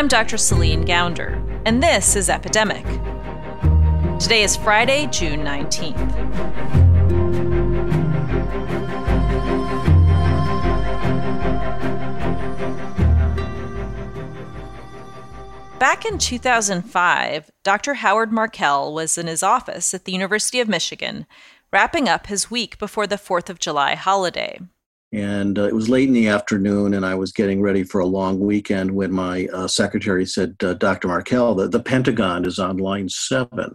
I'm Dr. Celine Gounder, and this is Epidemic. Today is Friday, June 19th. Back in 2005, Dr. Howard Markel was in his office at the University of Michigan, wrapping up his week before the 4th of July holiday. And uh, it was late in the afternoon, and I was getting ready for a long weekend when my uh, secretary said, uh, Dr. Markel, the, the Pentagon is on line seven,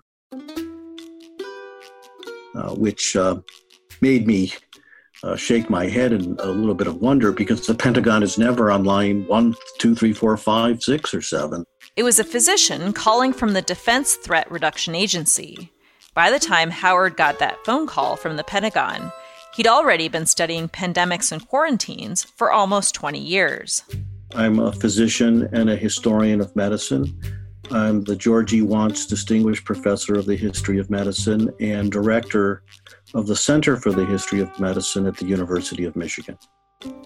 uh, which uh, made me uh, shake my head in a little bit of wonder because the Pentagon is never on line one, two, three, four, five, six, or seven. It was a physician calling from the Defense Threat Reduction Agency. By the time Howard got that phone call from the Pentagon, He'd already been studying pandemics and quarantines for almost 20 years. I'm a physician and a historian of medicine. I'm the George E. Wantz Distinguished Professor of the History of Medicine and Director of the Center for the History of Medicine at the University of Michigan.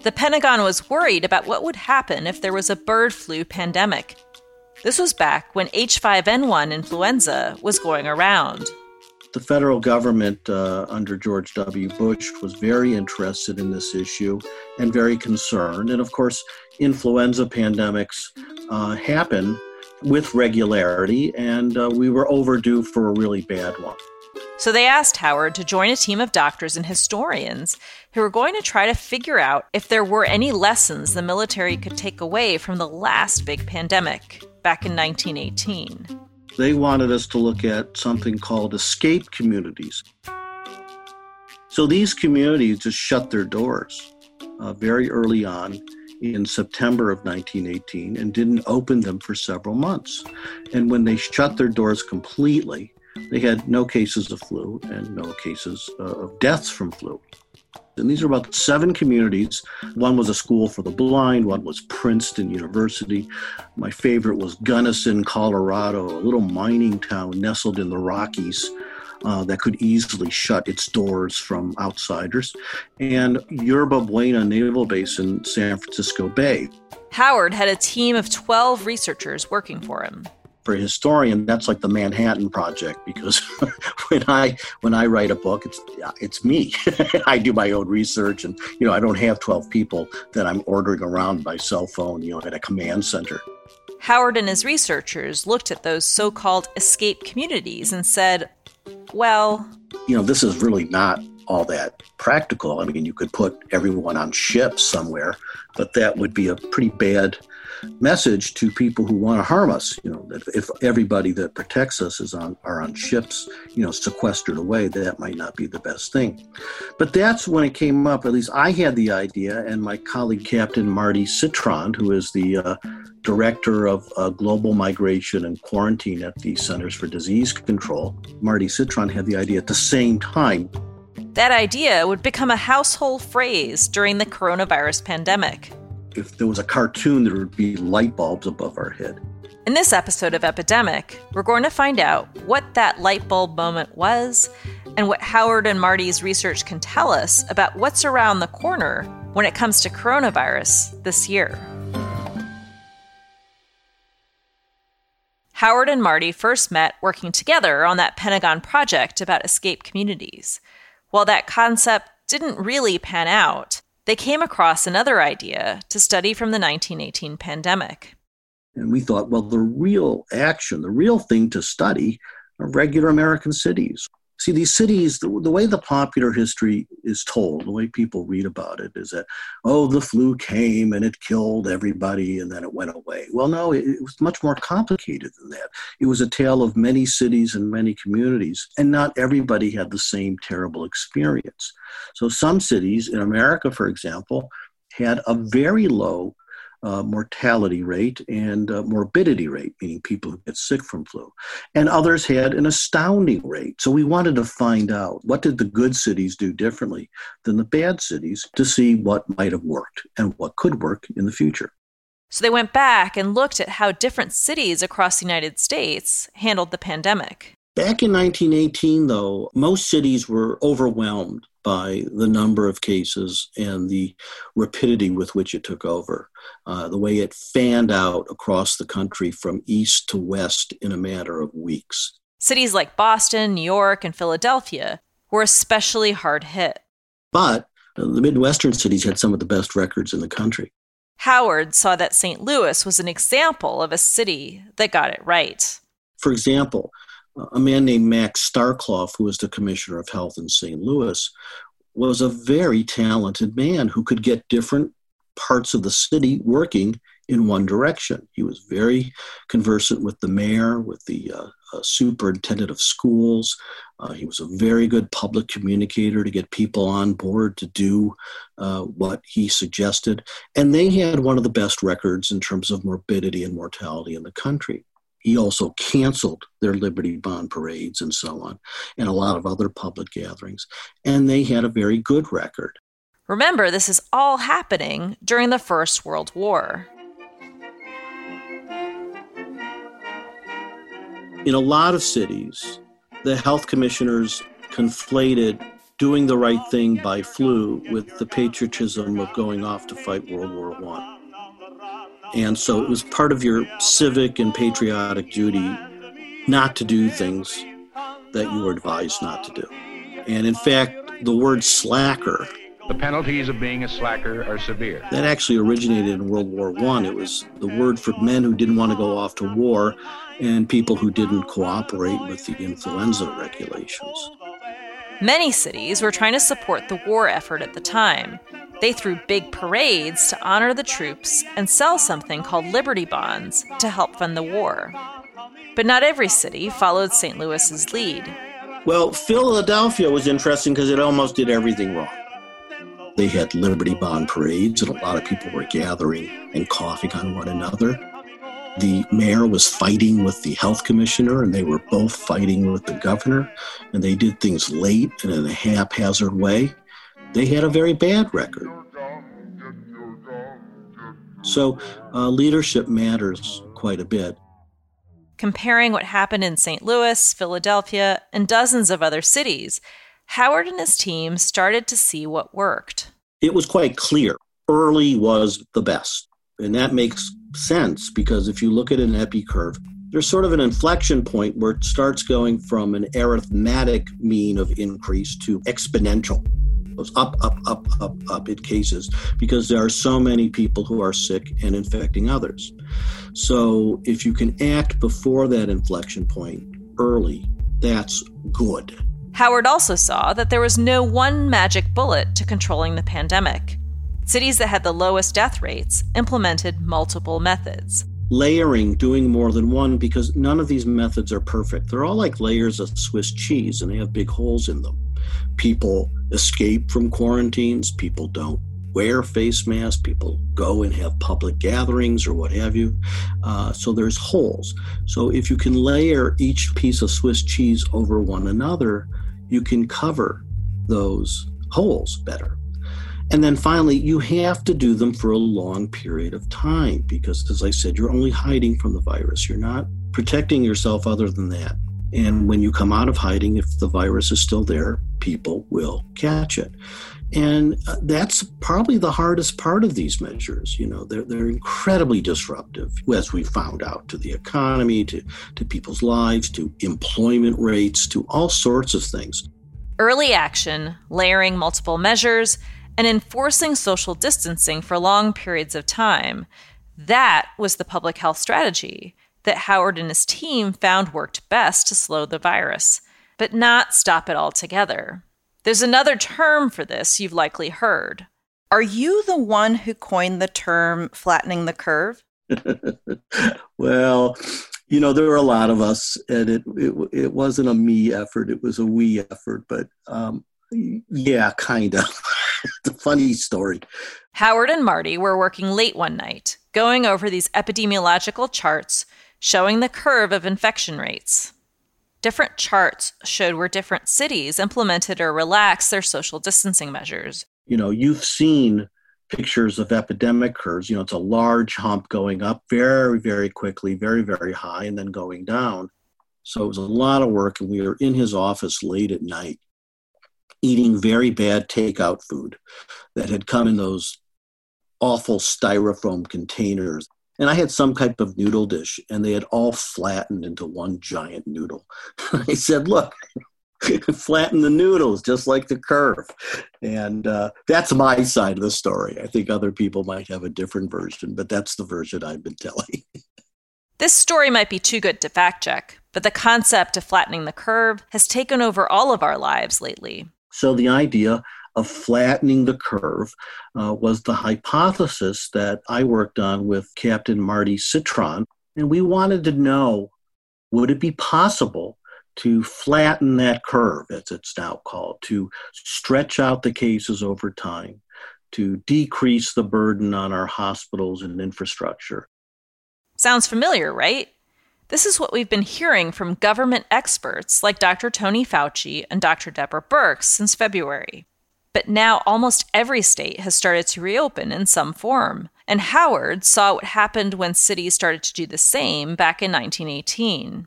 The Pentagon was worried about what would happen if there was a bird flu pandemic. This was back when H5N1 influenza was going around the federal government uh, under George W. Bush was very interested in this issue and very concerned. And of course, influenza pandemics uh, happen with regularity, and uh, we were overdue for a really bad one. So they asked Howard to join a team of doctors and historians who were going to try to figure out if there were any lessons the military could take away from the last big pandemic back in 1918 they wanted us to look at something called escape communities. So these communities just shut their doors uh, very early on in September of 1918 and didn't open them for several months. And when they shut their doors completely, they had no cases of flu and no cases uh, of deaths from flu. And these are about seven communities. One was a school for the blind, one was Princeton University. My favorite was Gunnison, Colorado, a little mining town nestled in the Rockies. Uh, that could easily shut its doors from outsiders, and Yerba Buena Naval Base in San Francisco Bay. Howard had a team of 12 researchers working for him for a historian, that's like the Manhattan Project because when I when I write a book, it's it's me. I do my own research, and you know I don't have twelve people that I'm ordering around by cell phone, you know, at a command center. Howard and his researchers looked at those so-called escape communities and said, "Well, you know, this is really not all that practical. I mean, you could put everyone on ships somewhere, but that would be a pretty bad message to people who want to harm us. You know, that if everybody that protects us is on are on ships, you know, sequestered away, that might not be the best thing. But that's when it came up. At least I had the idea, and my colleague Captain Marty Cetron, who is the uh, director of uh, global migration and quarantine at the Centers for Disease Control, Marty Cetron, had the idea at the same time. That idea would become a household phrase during the coronavirus pandemic if there was a cartoon, there would be light bulbs above our head. In this episode of Epidemic, we're going to find out what that light bulb moment was and what Howard and Marty's research can tell us about what's around the corner when it comes to coronavirus this year. Howard and Marty first met working together on that Pentagon project about escape communities. While that concept didn't really pan out, they came across another idea to study from the 1918 pandemic. And we thought, well, the real action, the real thing to study are regular American cities. See, these cities, the, the, way the popular history is told, the way people read about it, is that, oh, the flu came and it killed everybody and then it went away. Well, no, it, it was much more complicated than that. It was a tale of many cities and many communities, and not everybody had the same terrible experience. So, some cities in America, for example, had a very low uh, mortality rate and uh, morbidity rate, meaning people who get sick from flu. And others had an astounding rate. So we wanted to find out what did the good cities do differently than the bad cities to see what might have worked and what could work in the future. So they went back and looked at how different cities across the United States handled the pandemic. Back in 1918, though, most cities were overwhelmed by the number of cases and the rapidity with which it took over, uh, the way it fanned out across the country from east to west in a matter of weeks. Cities like Boston, New York, and Philadelphia were especially hard hit. But uh, the Midwestern cities had some of the best records in the country. Howard saw that St. Louis was an example of a city that got it right. For example, a man named Max Starkloff, who was the commissioner of health in St. Louis, was a very talented man who could get different parts of the city working in one direction. He was very conversant with the mayor, with the uh, uh, superintendent of schools. Uh, he was a very good public communicator to get people on board to do uh, what he suggested. And they had one of the best records in terms of morbidity and mortality in the country. He also canceled their Liberty Bond parades and so on, and a lot of other public gatherings. And they had a very good record. Remember, this is all happening during the First World War. In a lot of cities, the health commissioners conflated doing the right thing by flu with the patriotism of going off to fight World War I. And so it was part of your civic and patriotic duty not to do things that you were advised not to do. And in fact, the word slacker. The penalties of being a slacker are severe. That actually originated in World War I. It was the word for men who didn't want to go off to war and people who didn't cooperate with the influenza regulations. Many cities were trying to support the war effort at the time. They threw big parades to honor the troops and sell something called Liberty Bonds to help fund the war. But not every city followed St. Louis's lead. Well, Philadelphia was interesting because it almost did everything wrong. They had Liberty Bond parades, and a lot of people were gathering and coughing on one another. The mayor was fighting with the health commissioner, and they were both fighting with the governor, and they did things late and in a haphazard way they had a very bad record. So uh, leadership matters quite a bit. Comparing what happened in St. Louis, Philadelphia, and dozens of other cities, Howard and his team started to see what worked. It was quite clear early was the best. And that makes sense because if you look at an epi curve, there's sort of an inflection point where it starts going from an arithmetic mean of increase to exponential goes up, up, up, up, up in cases because there are so many people who are sick and infecting others. So if you can act before that inflection point early, that's good. Howard also saw that there was no one magic bullet to controlling the pandemic. Cities that had the lowest death rates implemented multiple methods. Layering, doing more than one, because none of these methods are perfect. They're all like layers of Swiss cheese and they have big holes in them. People escape from quarantines, people don't wear face masks, people go and have public gatherings or what have you. Uh, so there's holes. So if you can layer each piece of Swiss cheese over one another, you can cover those holes better. And then finally, you have to do them for a long period of time because, as I said, you're only hiding from the virus. You're not protecting yourself other than that. And when you come out of hiding, if the virus is still there, people will catch it. And uh, that's probably the hardest part of these measures. You know, they're, they're incredibly disruptive, as we found out, to the economy, to, to people's lives, to employment rates, to all sorts of things. Early action, layering multiple measures, and enforcing social distancing for long periods of time. That was the public health strategy that Howard and his team found worked best to slow the virus, but not stop it altogether. There's another term for this you've likely heard. Are you the one who coined the term flattening the curve? well, you know, there were a lot of us, and it, it, it wasn't a me effort, it was a we effort, but um, yeah, kind of. it's a funny story. Howard and Marty were working late one night, going over these epidemiological charts showing the curve of infection rates. Different charts showed where different cities implemented or relaxed their social distancing measures. You know, you've seen pictures of epidemic curves. You know, it's a large hump going up very, very quickly, very, very high, and then going down. So it was a lot of work, and we were in his office late at night eating very bad takeout food that had come in those awful styrofoam containers. And I had some type of noodle dish, and they had all flattened into one giant noodle. I said, Look, flatten the noodles just like the curve. And uh, that's my side of the story. I think other people might have a different version, but that's the version I've been telling. this story might be too good to fact check, but the concept of flattening the curve has taken over all of our lives lately. So the idea of flattening the curve uh, was the hypothesis that I worked on with Captain Marty Cetron. And we wanted to know would it be possible to flatten that curve, as it's now called, to stretch out the cases over time, to decrease the burden on our hospitals and infrastructure? Sounds familiar, right? This is what we've been hearing from government experts like Dr. Tony Fauci and Dr. Deborah Birx since February. But now almost every state has started to reopen in some form. And Howard saw what happened when cities started to do the same back in 1918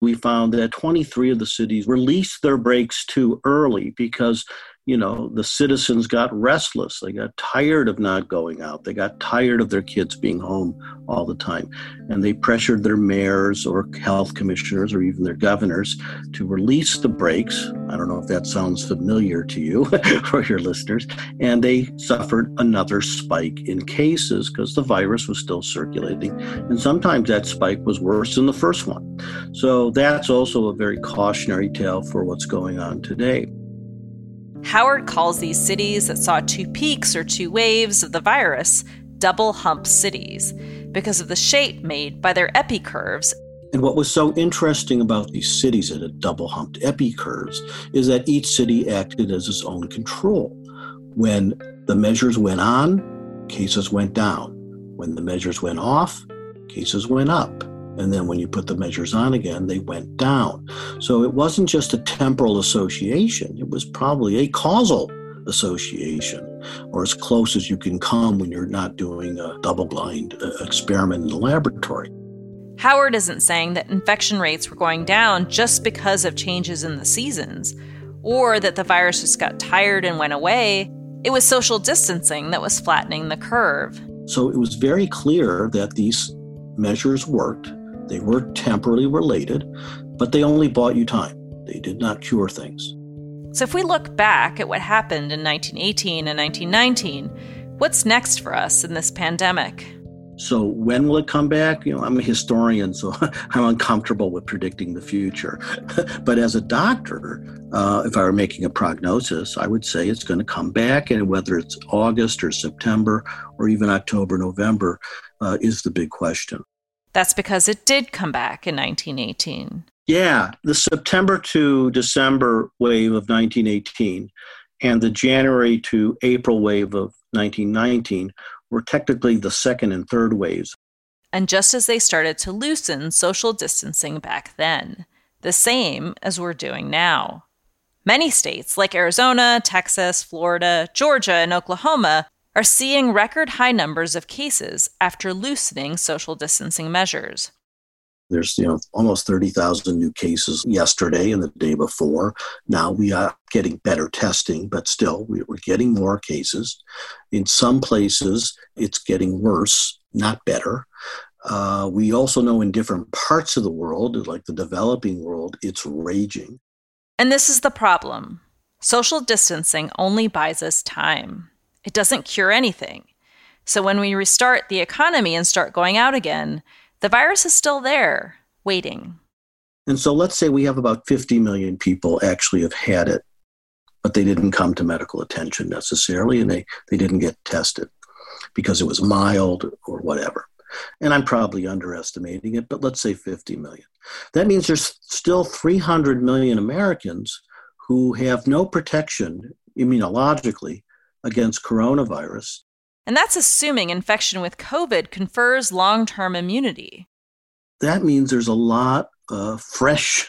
we found that 23 of the cities released their brakes too early because you know, the citizens got restless. They got tired of not going out. They got tired of their kids being home all the time. And they pressured their mayors or health commissioners or even their governors to release the brakes. I don't know if that sounds familiar to you or your listeners. And they suffered another spike in cases because the virus was still circulating. And sometimes that spike was worse than the first one. So that's also a very cautionary tale for what's going on today. Howard calls these cities that saw two peaks or two waves of the virus double hump cities because of the shape made by their epicurves. And what was so interesting about these cities that had double humped epicurves is that each city acted as its own control. When the measures went on, cases went down. When the measures went off, cases went up. And then when you put the measures on again, they went down. So it wasn't just a temporal association, it was probably a causal association, or as close as you can come when you're not doing a double blind uh, experiment in the laboratory. Howard isn't saying that infection rates were going down just because of changes in the seasons, or that the virus just got tired and went away. It was social distancing that was flattening the curve. So it was very clear that these measures worked they were temporally related, but they only bought you time. They did not cure things. So, if we look back at what happened in 1918 and 1919, what's next for us in this pandemic? So, when will it come back? You know, I'm a historian, so I'm uncomfortable with predicting the future. but as a doctor, uh, if I were making a prognosis, I would say it's going to come back, and whether it's August or September or even October, November uh, is the big question. That's because it did come back in 1918. Yeah, the September to December wave of 1918 and the January to April wave of 1919 were technically the second and third waves. And just as they started to loosen social distancing back then, the same as we're doing now. Many states like Arizona, Texas, Florida, Georgia, and Oklahoma are seeing record high numbers of cases after loosening social distancing measures. There's you know almost 30,000 new cases yesterday and the day before. Now we are getting better testing, but still we're getting more cases. In some places, it's getting worse, not better. Uh, we also know in different parts of the world, like the developing world, it's raging. And this is the problem social distancing only buys us time. It doesn't cure anything. So when we restart the economy and start going out again, the virus is still there, waiting. And so let's say we have about 50 million people actually have had it, but they didn't come to medical attention necessarily and they, they didn't get tested because it was mild or whatever. And I'm probably underestimating it, but let's say 50 million. That means there's still 300 million Americans who have no protection immunologically against coronavirus. And that's assuming infection with COVID confers long term immunity. That means there's a lot uh, fresh,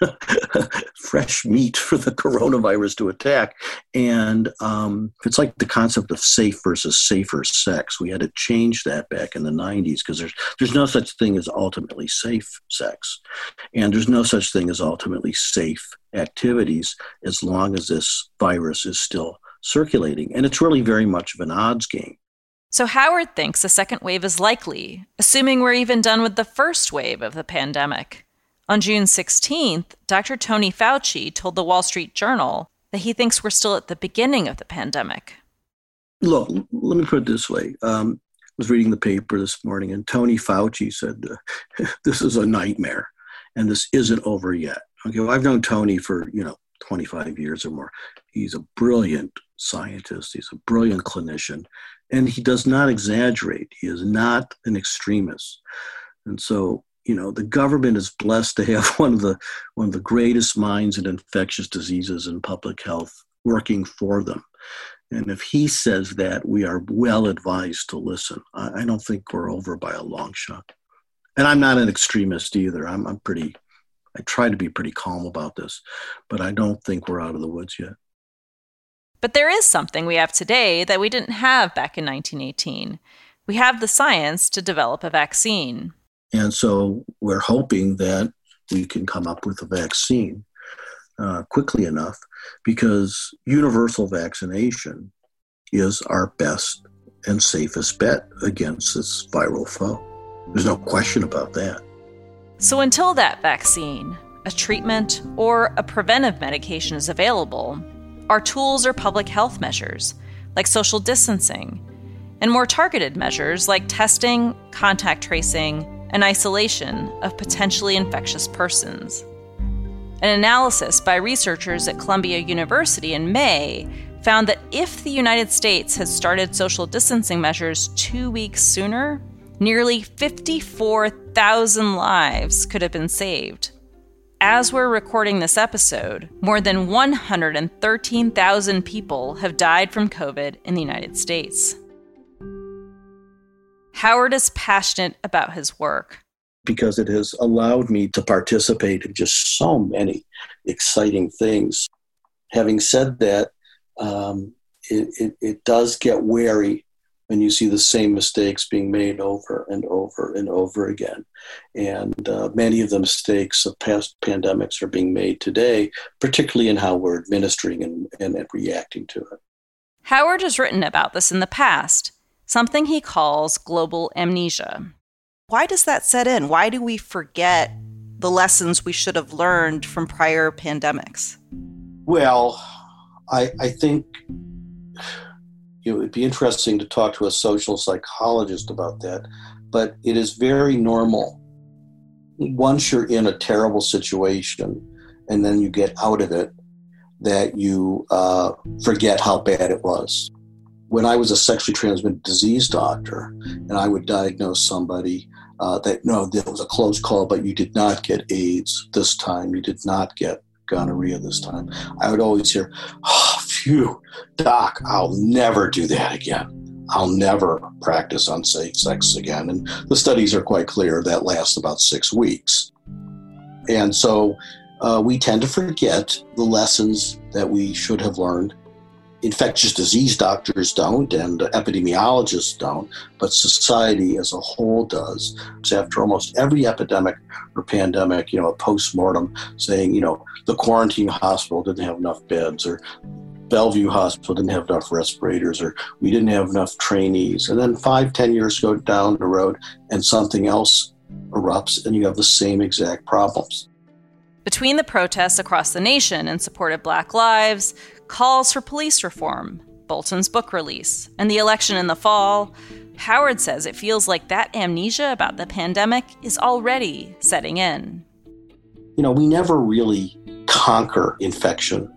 fresh meat for the coronavirus to attack. And um, it's like the concept of safe versus safer sex. We had to change that back in the 90s because there's there's no such thing as ultimately safe sex, and there's no such thing as ultimately safe activities as long as this virus is still circulating. And it's really very much of an odds game. So, Howard thinks a second wave is likely, assuming we're even done with the first wave of the pandemic. On June 16th, Dr. Tony Fauci told the Wall Street Journal that he thinks we're still at the beginning of the pandemic. Look, let me put it this way. Um, I was reading the paper this morning, and Tony Fauci said, uh, This is a nightmare, and this isn't over yet. Okay, well, I've known Tony for, you know, 25 years or more. He's a brilliant scientist, he's a brilliant clinician, and he does not exaggerate. He is not an extremist. And so, you know, the government is blessed to have one of the one of the greatest minds in infectious diseases and public health working for them. And if he says that, we are well advised to listen. I, I don't think we're over by a long shot. And I'm not an extremist either. I'm, I'm pretty, I try to be pretty calm about this, but I don't think we're out of the woods yet. But there is something we have today that we didn't have back in 1918. We have the science to develop a vaccine. And so we're hoping that we can come up with a vaccine uh, quickly enough because universal vaccination is our best and safest bet against this viral foe. There's no question about that. So until that vaccine, a treatment, or a preventive medication is available, our tools are public health measures, like social distancing, and more targeted measures like testing, contact tracing, and isolation of potentially infectious persons. An analysis by researchers at Columbia University in May found that if the United States had started social distancing measures two weeks sooner, nearly 54,000 lives could have been saved as we're recording this episode, more than 113,000 people have died from COVID in the United States. Howard is passionate about his work. Because it has allowed me to participate in just so many exciting things. Having said that, um, it, it, it does get wary and you see the same mistakes being made over and over and over again. And uh, many of the mistakes of past pandemics are being made today, particularly in how we're administering and, and, and reacting to it. Howard has written about this in the past, something he calls global amnesia. Why does that set in? Why do we forget the lessons we should have learned from prior pandemics? Well, I, I think it would be interesting to talk to a social psychologist about that. But it is very normal. Once you're in a terrible situation and then you get out of it, that you uh, forget how bad it was. When I was a sexually transmitted disease doctor and I would diagnose somebody uh, that, no, that was a close call, but you did not get AIDS this time, you did not get gonorrhea this time, I would always hear, oh, phew, doc, I'll never do that again. I'll never practice unsafe sex again. And the studies are quite clear that lasts about six weeks. And so uh, we tend to forget the lessons that we should have learned. Infectious disease doctors don't, and epidemiologists don't, but society as a whole does. So after almost every epidemic or pandemic, you know, a post mortem saying, you know, the quarantine hospital didn't have enough beds, or Bellevue Hospital didn't have enough respirators, or we didn't have enough trainees. And then five, ten years go down the road, and something else erupts, and you have the same exact problems. Between the protests across the nation in support of Black Lives, calls for police reform, Bolton's book release, and the election in the fall, Howard says it feels like that amnesia about the pandemic is already setting in. You know, we never really conquer infection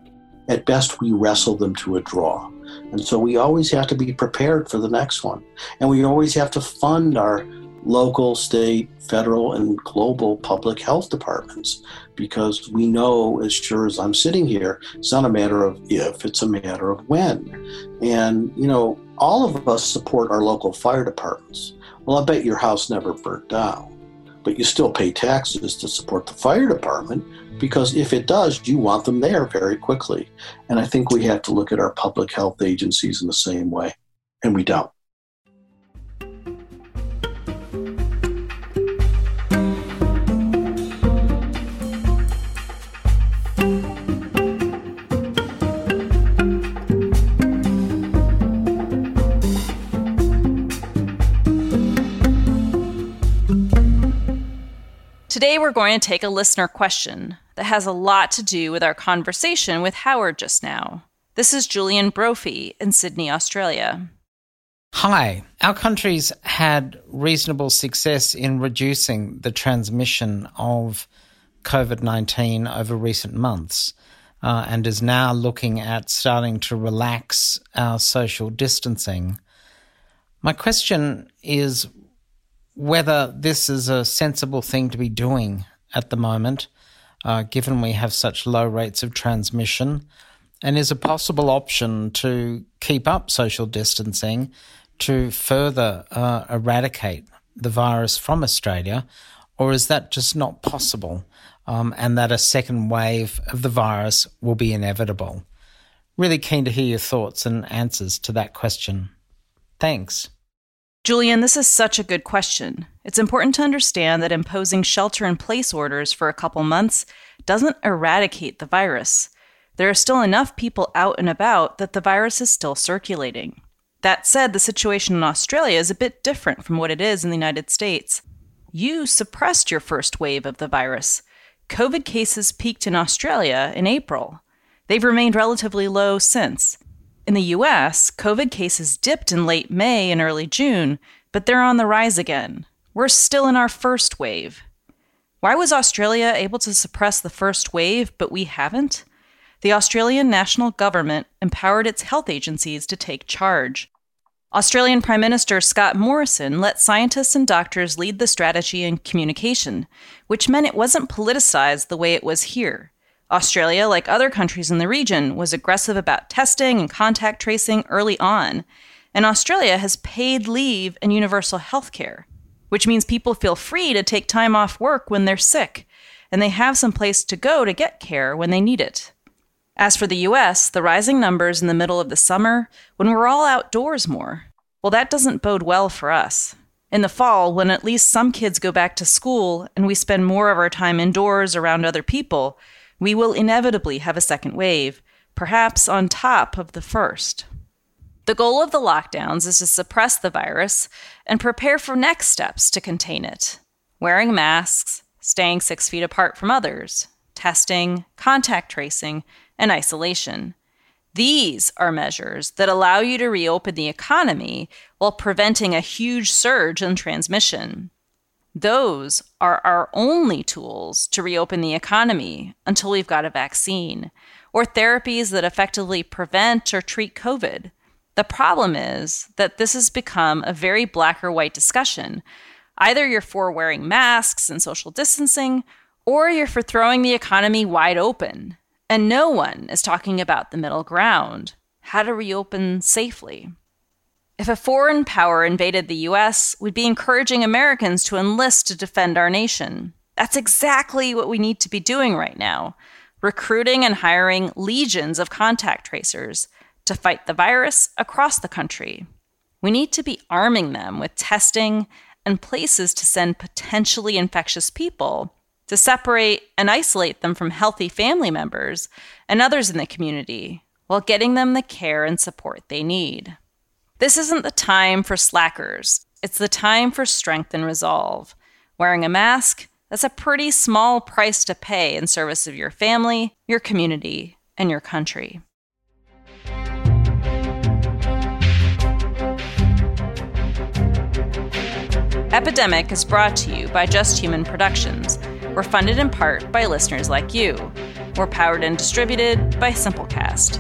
at best, we wrestle them to a draw. And so we always have to be prepared for the next one. And we always have to fund our local, state, federal, and global public health departments because we know, as sure as I'm sitting here, it's not a matter of if, it's a matter of when. And, you know, all of us support our local fire departments. Well, I bet your house never burnt down. but you still pay taxes to support the fire department because if it does, you want them there very quickly. And I think we have to look at our public health agencies in the same way, and we don't. Today, we're going to take a listener question that has a lot to do with our conversation with Howard just now. This is Julian Brophy in Sydney, Australia. Hi. Our country's had reasonable success in reducing the transmission of COVID 19 over recent months uh, and is now looking at starting to relax our social distancing. My question is whether this is a sensible thing to be doing at the moment, uh, given we have such low rates of transmission, and is a possible option to keep up social distancing to further uh, eradicate the virus from Australia, or is that just not possible um, and that a second wave of the virus will be inevitable? Really keen to hear your thoughts and answers to that question. Thanks. Julian, this is such a good question. It's important to understand that imposing shelter in place orders for a couple months doesn't eradicate the virus. There are still enough people out and about that the virus is still circulating. That said, the situation in Australia is a bit different from what it is in the United States. You suppressed your first wave of the virus. COVID cases peaked in Australia in April. They've remained relatively low since. In the US, COVID cases dipped in late May and early June, but they're on the rise again. We're still in our first wave. Why was Australia able to suppress the first wave, but we haven't? The Australian national government empowered its health agencies to take charge. Australian Prime Minister Scott Morrison let scientists and doctors lead the strategy and communication, which meant it wasn't politicized the way it was here. Australia, like other countries in the region, was aggressive about testing and contact tracing early on. And Australia has paid leave and universal health care, which means people feel free to take time off work when they're sick, and they have some place to go to get care when they need it. As for the US, the rising numbers in the middle of the summer, when we're all outdoors more, well, that doesn't bode well for us. In the fall, when at least some kids go back to school and we spend more of our time indoors around other people, we will inevitably have a second wave, perhaps on top of the first. The goal of the lockdowns is to suppress the virus and prepare for next steps to contain it wearing masks, staying six feet apart from others, testing, contact tracing, and isolation. These are measures that allow you to reopen the economy while preventing a huge surge in transmission. Those are our only tools to reopen the economy until we've got a vaccine or therapies that effectively prevent or treat COVID. The problem is that this has become a very black or white discussion. Either you're for wearing masks and social distancing, or you're for throwing the economy wide open. And no one is talking about the middle ground how to reopen safely. If a foreign power invaded the US, we'd be encouraging Americans to enlist to defend our nation. That's exactly what we need to be doing right now recruiting and hiring legions of contact tracers to fight the virus across the country. We need to be arming them with testing and places to send potentially infectious people to separate and isolate them from healthy family members and others in the community while getting them the care and support they need. This isn't the time for slackers. It's the time for strength and resolve. Wearing a mask, that's a pretty small price to pay in service of your family, your community, and your country. Epidemic is brought to you by Just Human Productions. We're funded in part by listeners like you. We're powered and distributed by Simplecast.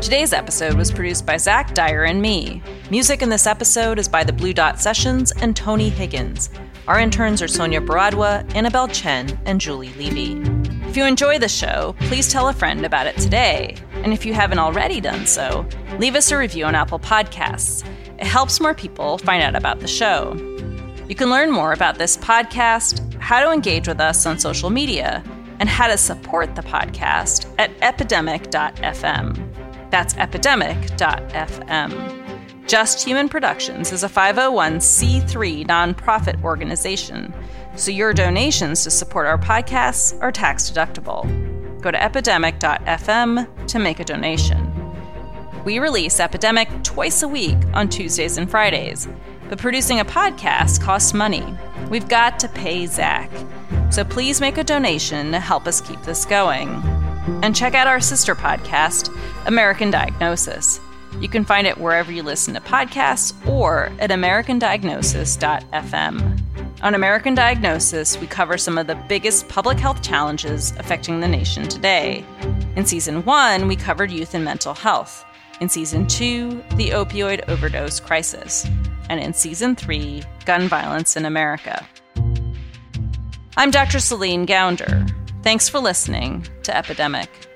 Today's episode was produced by Zach Dyer and me. Music in this episode is by the Blue Dot Sessions and Tony Higgins. Our interns are Sonia Baradwa, Annabelle Chen, and Julie Levy. If you enjoy the show, please tell a friend about it today. And if you haven't already done so, leave us a review on Apple Podcasts. It helps more people find out about the show. You can learn more about this podcast, how to engage with us on social media, and how to support the podcast at epidemic.fm. That's epidemic.fm. Just Human Productions is a 501c3 nonprofit organization, so your donations to support our podcasts are tax deductible. Go to epidemic.fm to make a donation. We release Epidemic twice a week on Tuesdays and Fridays, but producing a podcast costs money. We've got to pay Zach. So please make a donation to help us keep this going. And check out our sister podcast, American Diagnosis. You can find it wherever you listen to podcasts or at americandiagnosis.fm. On American Diagnosis, we cover some of the biggest public health challenges affecting the nation today. In season one, we covered youth and mental health. In season two, the opioid overdose crisis. And in season three, gun violence in America. I'm Dr. Celine Gounder. Thanks for listening to Epidemic.